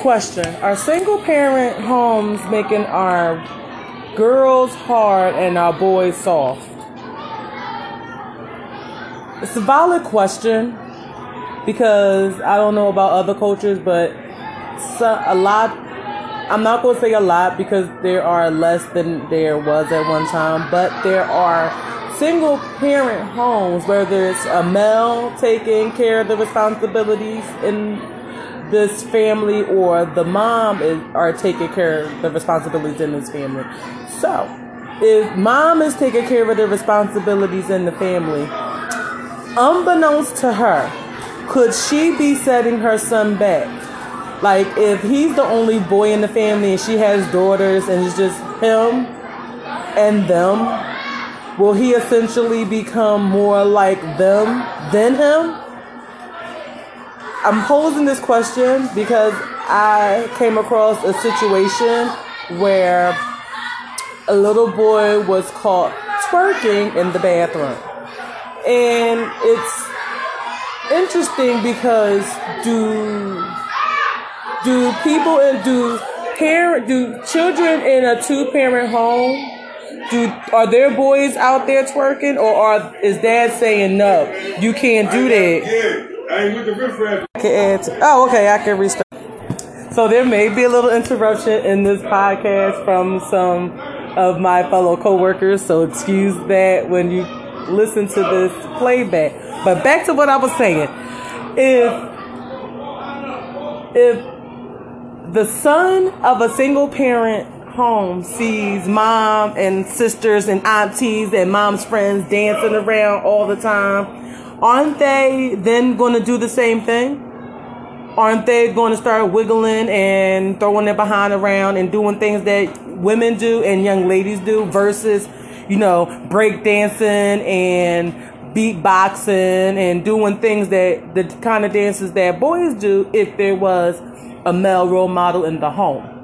Question Are single parent homes making our girls hard and our boys soft? It's a valid question because I don't know about other cultures, but a lot. I'm not going to say a lot because there are less than there was at one time, but there are single parent homes where there's a male taking care of the responsibilities in this family or the mom is are taking care of the responsibilities in this family. So, if mom is taking care of the responsibilities in the family, unbeknownst to her, could she be setting her son back? Like if he's the only boy in the family and she has daughters and it's just him and them, will he essentially become more like them than him? I'm posing this question because I came across a situation where a little boy was caught twerking in the bathroom. And it's interesting because do do people and do parent do children in a two parent home do are there boys out there twerking or are is dad saying no you can't do that oh okay i can restart. So there may be a little interruption in this podcast from some of my fellow coworkers so excuse that when you listen to this playback. But back to what I was saying. If if the son of a single parent home sees mom and sisters and aunties and mom's friends dancing around all the time, aren't they then going to do the same thing? Aren't they going to start wiggling and throwing their behind around and doing things that women do and young ladies do versus, you know, break dancing and beatboxing and doing things that the kind of dances that boys do if there was a male role model in the home.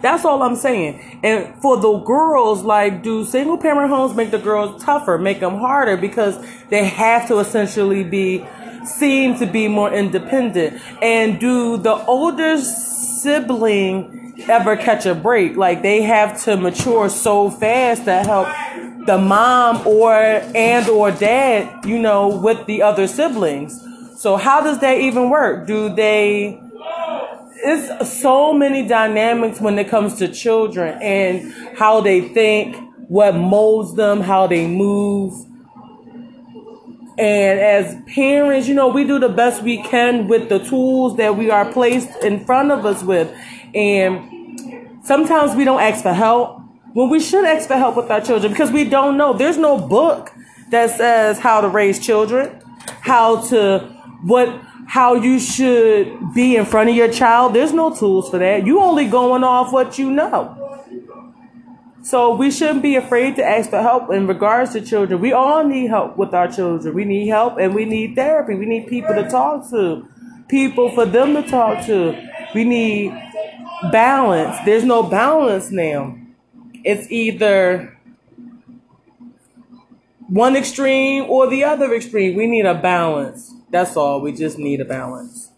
That's all I'm saying. And for the girls, like, do single parent homes make the girls tougher, make them harder because they have to essentially be seen to be more independent? And do the older sibling ever catch a break? Like, they have to mature so fast to help the mom or and or dad, you know, with the other siblings. So how does that even work? Do they it's so many dynamics when it comes to children and how they think, what molds them, how they move. And as parents, you know, we do the best we can with the tools that we are placed in front of us with. And sometimes we don't ask for help when we should ask for help with our children because we don't know. There's no book that says how to raise children, how to what how you should be in front of your child. There's no tools for that. You only going off what you know. So we shouldn't be afraid to ask for help in regards to children. We all need help with our children. We need help and we need therapy. We need people to talk to, people for them to talk to. We need balance. There's no balance now it's either one extreme or the other extreme. We need a balance. That's all. We just need a balance.